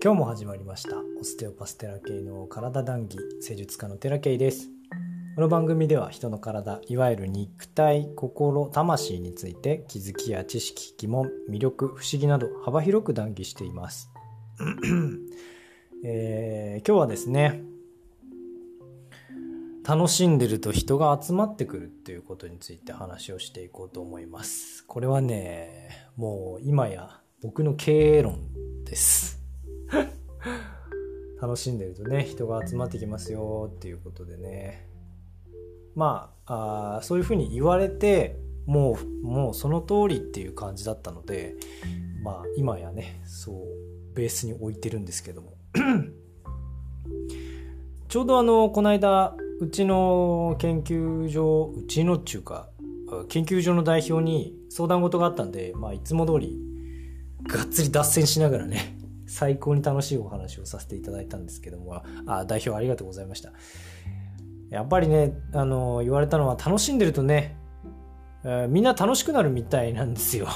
今日も始まりました。オステオパステラケイの体談義施術家のテラケイです。この番組では人の体いわゆる肉体心魂について気づきや知識疑問魅力不思議など幅広く談義しています、えー今日はですね楽しんでると人が集まってくるっていうことについて話をしていこうと思います。これはねもう今や僕の経営論です。楽しんでるとね人が集まってきますよっていうことでね。まあそういうふうに言われてもうもうその通りっていう感じだったのでまあ今やねそうベースに置いてるんですけども。ちょうどあのこの間うちの研究所うちのっちゅうか研究所の代表に相談事があったんで、まあ、いつも通りがっつり脱線しながらね最高に楽しいお話をさせていただいたんですけどもあ代表ありがとうございました。やっぱりねあの言われたのは楽しんでるとね、えーみんな楽しくなるみたいなんですよ。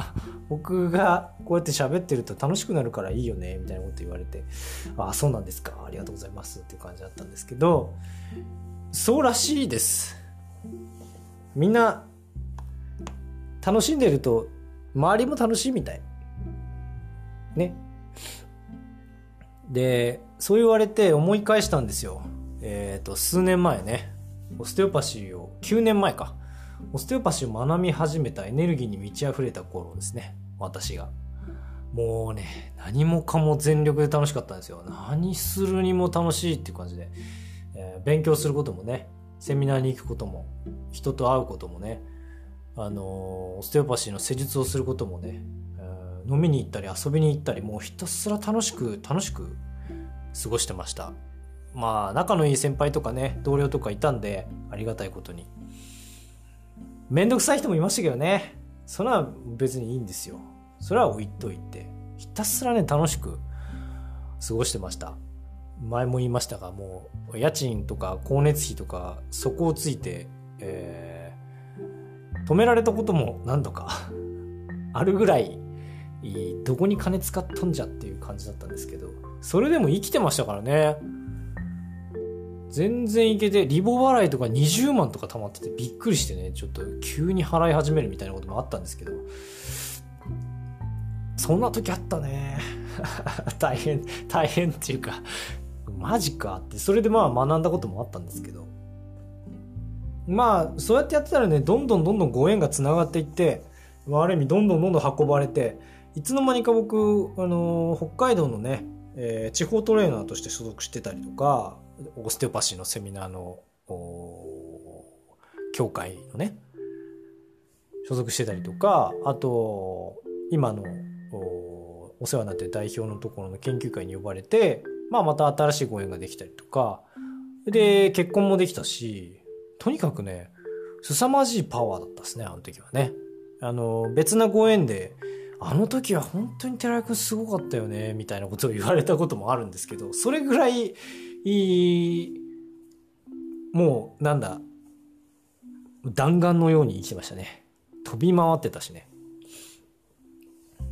僕がこうやって喋ってると楽しくなるからいいよねみたいなこと言われてあそうなんですかありがとうございますっていう感じだったんですけどそうらしいです。みんな楽しんでると周りも楽しいみたい。ね。でそう言われて思い返したんですよ。えっ、と数年前ね。オステオパシーを9年前か。オステオパシーを学び始めたエネルギーに満ち溢れた頃ですね。私が。もうね何もかも全力で楽しかったんですよ。何するにも楽しいっていう感じで、えー勉強することもねセミナーに行くことも人と会うこともねあのーオステオパシーの施術をすることもね、飲みに行ったり遊びに行ったりもうひたすら楽しく楽しく過ごしてました。まあ仲のいい先輩とかね同僚とかいたんでありがたいことに。めんどくさい人もいましたけどね。それは別にいいんですよ。それは置いといてひたすらね楽しく過ごしてました。前も言いましたがもう家賃とか光熱費とか底をついて、えー止められたことも何度かあるぐらいどこに金使っとんじゃっていう感じだったんですけどそれでも生きてましたからね。全然いけてリボ払いとか20万とか貯まっててびっくりしてねちょっと急に払い始めるみたいなこともあったんですけど。そんな時あったね。大変大変っていうかマジかって。それでまあ学んだこともあったんですけど。まあそうやってやってたらねどんどんどんどんご縁がつながっていってまあある意味どんどんどんどん運ばれていつの間にか僕、あのー北海道のね、えー地方トレーナーとして所属してたりとかオステオパシーのセミナーのお協会のね所属してたりとかあと今のおお世話になってる代表のところの研究会に呼ばれて、まあ、また新しいご縁ができたりとかで結婚もできたしとにかくね凄まじいパワーだったですねあの時はね。あの別なご縁であの時は本当に寺井君すごかったよねみたいなことを言われたこともあるんですけどそれぐらいいいもうなんだ弾丸のように生きてましたね。飛び回ってたしね。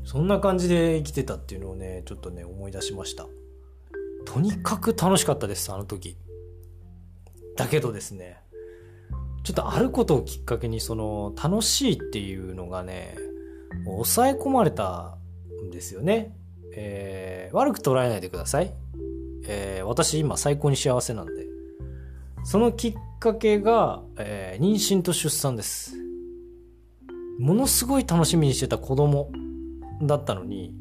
そんな感じで生きてたっていうのをねちょっとね思い出しました。とにかく楽しかったですあの時。だけどですねちょっとあることをきっかけにその楽しいっていうのがね抑え込まれたんですよね、えー悪く捉えないでください、えー私今最高に幸せなんで。そのきっかけが、えー妊娠と出産です。ものすごい楽しみにしてた子供だったのに、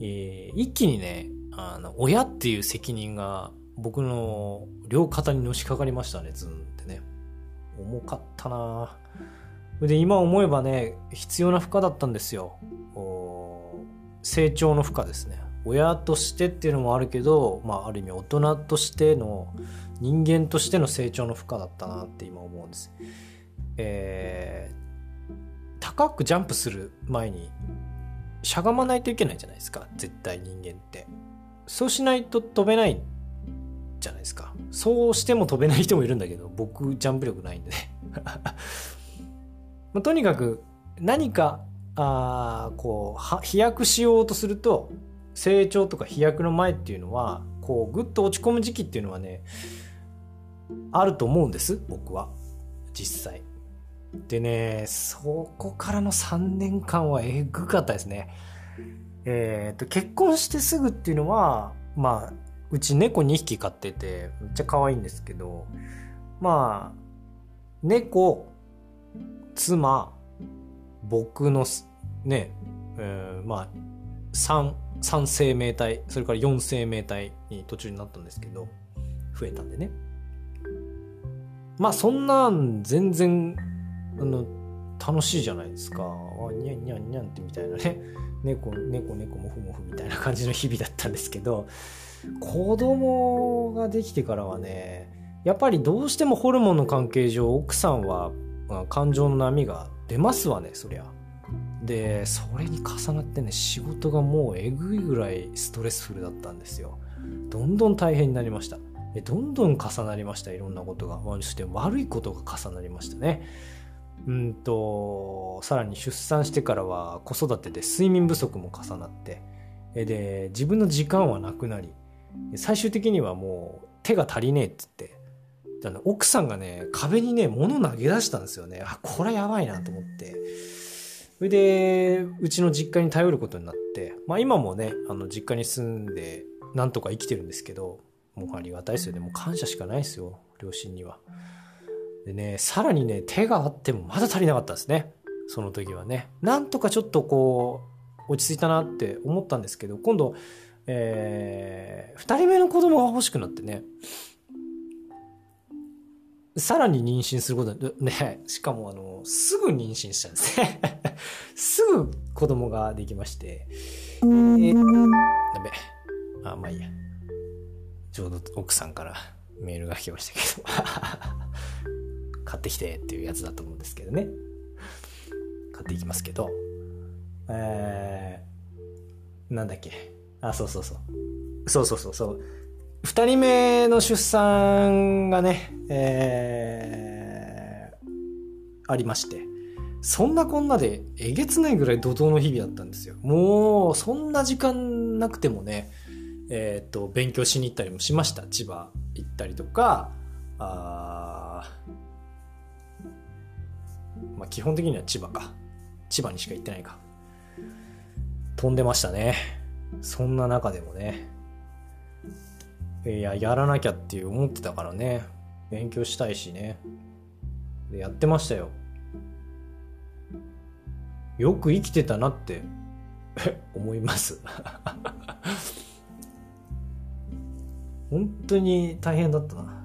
えー一気にねあの親っていう責任が僕の両肩にのしかかりましたね。ズンってね。重かったなぁで今思えばね必要な負荷だったんですよ。成長の負荷ですね。親としてっていうのもあるけど、まあ、ある意味大人としての人間としての成長の負荷だったなって今思うんです。えー高くジャンプする前にしゃがまないといけないじゃないですか。絶対人間って。そうしないと飛べないじゃないですか。そうしても飛べない人もいるんだけど僕ジャンプ力ないんでね。まあとにかく何かあこう飛躍しようとすると成長とか飛躍の前っていうのはこうぐっと落ち込む時期っていうのはねあると思うんです僕は。実際。でねそこからの3年間はえぐかったですね。えっ、と結婚してすぐっていうのはまあうち猫2匹飼っててめっちゃ可愛いんですけどまあ猫妻僕のね、えー、まあ3 3生命体それから4生命体に途中になったんですけど増えたんでね。まあそんなん全然あの楽しいじゃないですか。あにゃんにゃんにゃんってみたいなね。猫猫猫もふもふみたいな感じの日々だったんですけど子供ができてからはねやっぱりどうしてもホルモンの関係上奥さんは感情の波が出ますわねそりゃ。でそれに重なってね仕事がもうえぐいぐらいストレスフルだったんですよ。どんどん大変になりました。どんどん重なりましたいろんなことが。そして悪いことが重なりましたね。うんとさらに出産してからは子育てで睡眠不足も重なって。で自分の時間はなくなり最終的にはもう手が足りねえって言って奥さんがね壁にね物投げ出したんですよね。あこれやばいなと思って。それでうちの実家に頼ることになって。まあ今もねあの実家に住んでなんとか生きてるんですけどもうありがたいですよね。もう感謝しかないですよ両親には。でねさらにね手があってもまだ足りなかったですね。その時はね。なんとかちょっとこう落ち着いたなって思ったんですけど今度えー、2人目の子供が欲しくなってねさらに妊娠することね、しかもあの、すぐ妊娠したんですね。すぐ子供ができまして。えー、ダメ。あ、まあいいや。ちょうど奥さんからメールが来ましたけど。買ってきてっていうやつだと思うんですけどね。買っていきますけど。えー、なんだっけ。あ、そうそうそう。そうそうそうそう。二人目の出産がね、えー、ありまして。そんなこんなでえげつないぐらい怒涛の日々だったんですよ。もう、そんな時間なくてもね、えっ、と、勉強しに行ったりもしました。千葉行ったりとか、あまあ基本的には千葉か。千葉にしか行ってないか。飛んでましたね。そんな中でもね、いや、やらなきゃって思ってたからね、勉強したいしね。で、やってましたよ。よく生きてたなって 思います 本当に大変だったな。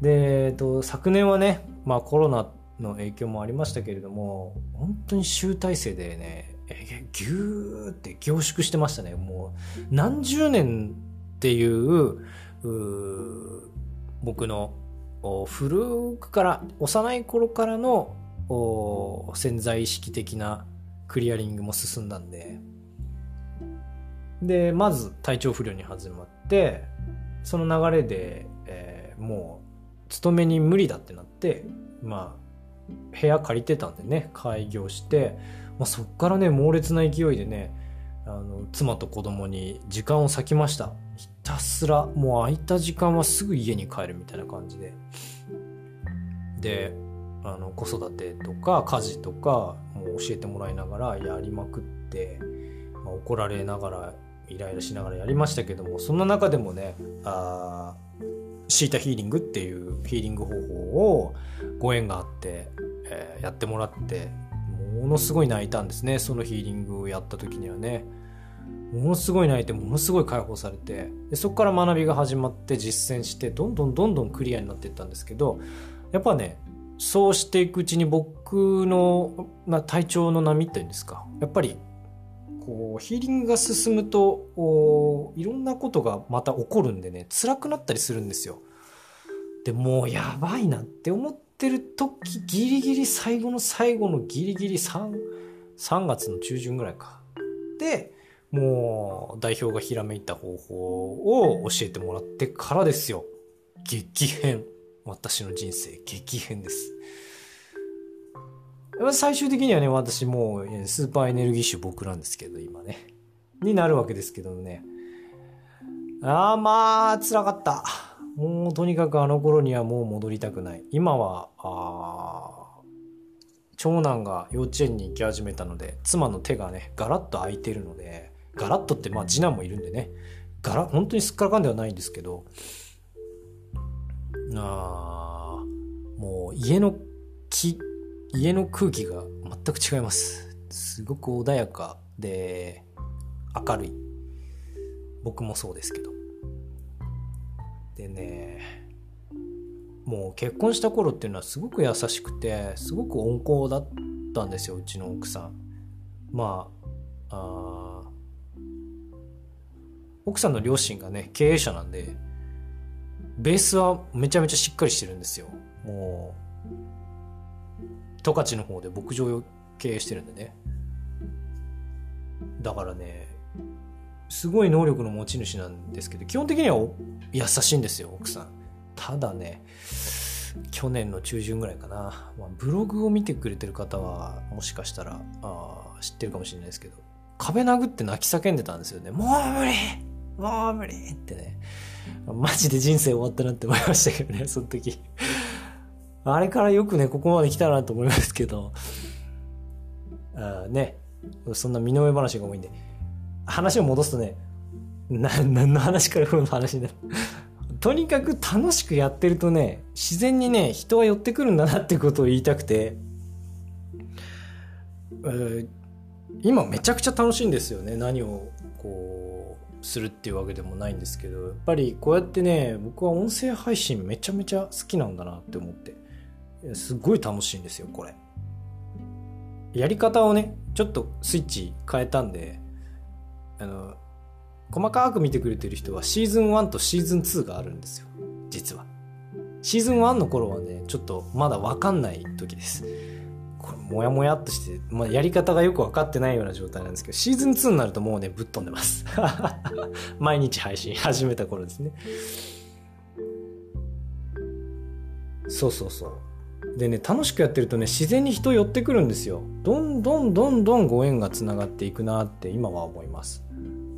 で、えっと、昨年はね、まあコロナの影響もありましたけれども、本当に集大成でね、ぎゅーって凝縮してましたね。もう、何十年っていう僕の古くから幼い頃からの潜在意識的なクリアリングも進んだんで。でまず体調不良に始まってその流れで、えー、もう勤めに無理だってなってまあ部屋借りてたんでね開業して、まあ、そっからね猛烈な勢いでねあの妻と子供に時間を割きました。たすらもう空いた時間はすぐ家に帰るみたいな感じで。であの子育てとか家事とかもう教えてもらいながらやりまくって、まあ、怒られながらイライラしながらやりましたけどもそんな中でもねあシータヒーリングっていうヒーリング方法をご縁があって、えー、やってもらってものすごい泣いたんですね。そのヒーリングをやった時にはね。ものすごい泣いてものすごい解放されてでそこから学びが始まって実践してどんどんどんどんクリアになっていったんですけどやっぱねそうしていくうちに僕の、ま、体調の波っていうんですかやっぱりこうヒーリングが進むといろんなことがまた起こるんでね辛くなったりするんですよ。でもうやばいなって思ってる時ギリギリ最後の最後のギリギリ 3, 3月の中旬ぐらいか。でもう代表がひらめいた方法を教えてもらってからですよ。激変。私の人生激変です。最終的にはね、私もうスーパーエネルギッシュ僕なんですけど、今ね。になるわけですけどね。ああ、まあ、辛かった。もうとにかくあの頃にはもう戻りたくない。今は、あ長男が幼稚園に行き始めたので、妻の手がね、ガラッと空いてるので、ガラッとってまあ次男もいるんでね、ガラ、本当にすっからかんではないんですけど、あもう家の気、家の空気が全く違います。すごく穏やかで、明るい。僕もそうですけど。でね、もう結婚した頃っていうのはすごく優しくて、すごく温厚だったんですよ、うちの奥さん。まあ、あ奥さんの両親がね、経営者なんで、ベースはめちゃめちゃしっかりしてるんですよ。もう、十勝の方で牧場を経営してるんでね。だからね、すごい能力の持ち主なんですけど、基本的には優しいんですよ、奥さん。ただね、去年の中旬ぐらいかな、まあ、ブログを見てくれてる方は、もしかしたらあ知ってるかもしれないですけど、壁殴って泣き叫んでたんですよね。もう無理もう無理ってね。マジで人生終わったなって思いましたけどね、その時。あれからよくね、ここまで来たなと思いますけど、あね、そんな身の上話が多いんで、話を戻すとね、な、何の話からこの話になる。とにかく楽しくやってるとね、自然にね、人は寄ってくるんだなってことを言いたくて、今めちゃくちゃ楽しいんですよね。何をこう、するっていうわけでもないんですけど、やっぱりこうやってね、僕は音声配信めちゃめちゃ好きなんだなって思って、すっごい楽しいんですよ、これ。やり方をね、ちょっとスイッチ変えたんで、あの、細かく見てくれてる人はシーズン1とシーズン2があるんですよ。実は。シーズン1の頃はね、ちょっとまだわかんない時です。これ、もやもやっとして、まあ、やり方がよくわかってないような状態なんですけど、シーズン2になるともうね、ぶっ飛んでます。毎日配信始めた頃ですね。そうそうそう。でね、楽しくやってるとね、自然に人寄ってくるんですよ。どんどんどんどんご縁が繋がっていくなって今は思います。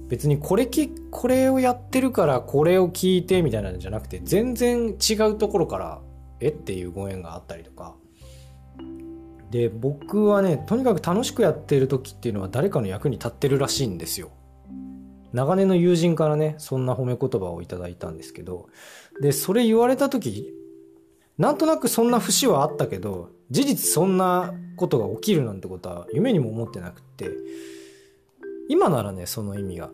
別にこれき、これをやってるからこれを聞いてみたいなのじゃなくて、全然違うところから、えっていうご縁があったりとか。で、僕はね、とにかく楽しくやってる時っていうのは誰かの役に立ってるらしいんですよ。長年の友人からね、そんな褒め言葉をいただいたんですけど、で、それ言われた時、なんとなくそんな節はあったけど、事実そんなことが起きるなんてことは夢にも思ってなくって、今ならね、その意味が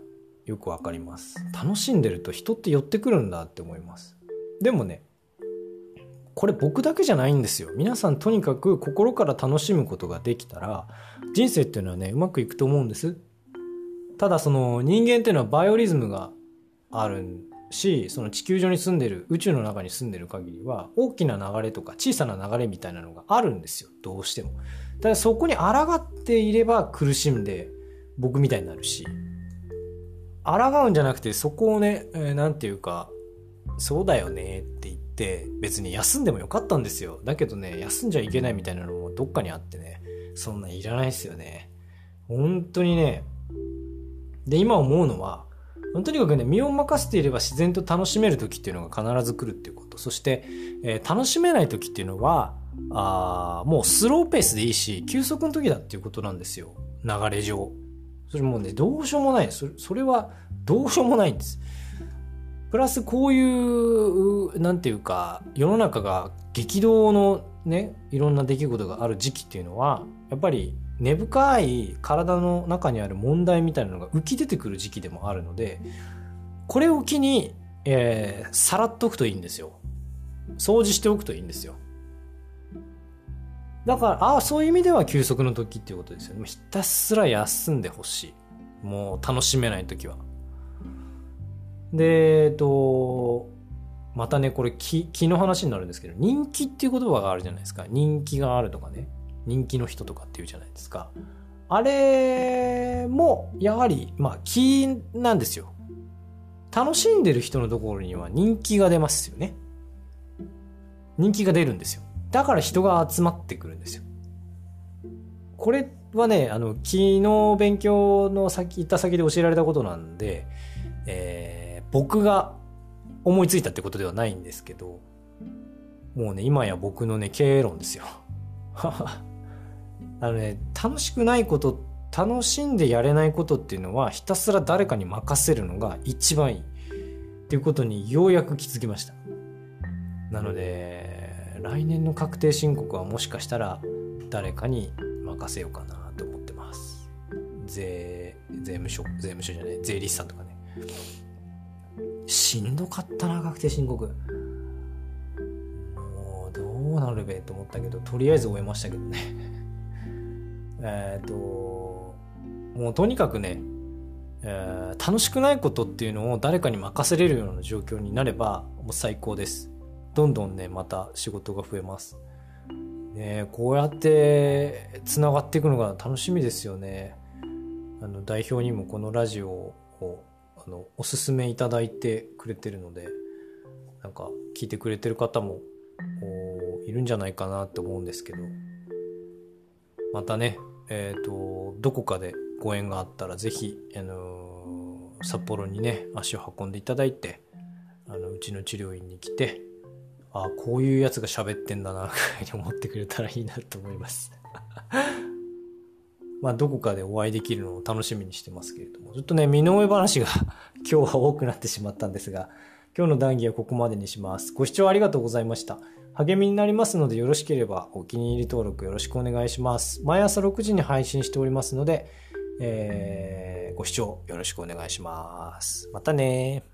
よくわかります。楽しんでると人って寄ってくるんだって思います。でもね、これ僕だけじゃないんですよ。皆さんとにかく心から楽しむことができたら、人生っていうのはね、うまくいくと思うんです。ただその人間っていうのはバイオリズムがあるし、その地球上に住んでる、宇宙の中に住んでる限りは、大きな流れとか小さな流れみたいなのがあるんですよ。どうしても。ただそこに抗っていれば苦しんで僕みたいになるし、抗うんじゃなくてそこをね、えー、ていうか、そうだよねって言って、って別に休んでもよかったんですよ。だけどね、休んじゃいけないみたいなのもどっかにあってね、そんないらないですよね。本当にね、で、今思うのは、とにかくね、身を任せていれば自然と楽しめる時っていうのが必ず来るっていうこと。そして、えー、楽しめない時っていうのは、あもうスローペースでいいし、休息の時だっていうことなんですよ。流れ上。それもうね、どうしようもない。それそれはどうしようもないんです。プラスこういう、なんていうか、世の中が激動のね、いろんな出来事がある時期っていうのは、やっぱり根深い体の中にある問題みたいなのが浮き出てくる時期でもあるので、これを機に、えー、さらっとくといいんですよ。掃除しておくといいんですよ。だから、ああ、そういう意味では休息の時っていうことですよね。ひたすら休んでほしい。もう楽しめない時は。で、えっと、またね、これ気、気の話になるんですけど、人気っていう言葉があるじゃないですか。人気があるとかね。人気の人とかっていうじゃないですか。あれも、やはり、まあ、気なんですよ。楽しんでる人のところには人気が出ますよね。人気が出るんですよ。だから人が集まってくるんですよ。これはね、あの、昨日勉強の先、行った先で教えられたことなんで、えー、僕が思いついたってことではないんですけど、もうね、今や僕のね、経営論ですよ。あのね、楽しくないこと、楽しんでやれないことっていうのは、ひたすら誰かに任せるのが一番いい。っていうことにようやく気づきました。なので、来年の確定申告はもしかしたら誰かに任せようかなと思ってます。税、税務署、税務署じゃない、税理士さんとかね。しんどかったな、確定申告。もう、どうなるべと思ったけど、とりあえず終えましたけどね。えっと、もうとにかくね、えー、楽しくないことっていうのを誰かに任せれるような状況になれば、もう最高です。どんどんね、また仕事が増えます。ね、こうやって繋がっていくのが楽しみですよね。あの、代表にもこのラジオを、あの、おすすめいただいてくれてるので、なんか、聞いてくれてる方も、いるんじゃないかなって思うんですけど、またね、えっ、ー、と、どこかでご縁があったら、ぜひ、あのー、札幌にね、足を運んでいただいて、あの、うちの治療院に来て、ああこういうやつが喋ってんだな、くらいに思ってくれたらいいなと思います。まあ、どこかでお会いできるのを楽しみにしてますけれども、ちょっとね、身の上話が 今日は多くなってしまったんですが、今日の談義はここまでにします。ご視聴ありがとうございました。励みになりますのでよろしければお気に入り登録よろしくお願いします。毎朝6時に配信しておりますので、えー、ご視聴よろしくお願いします。またね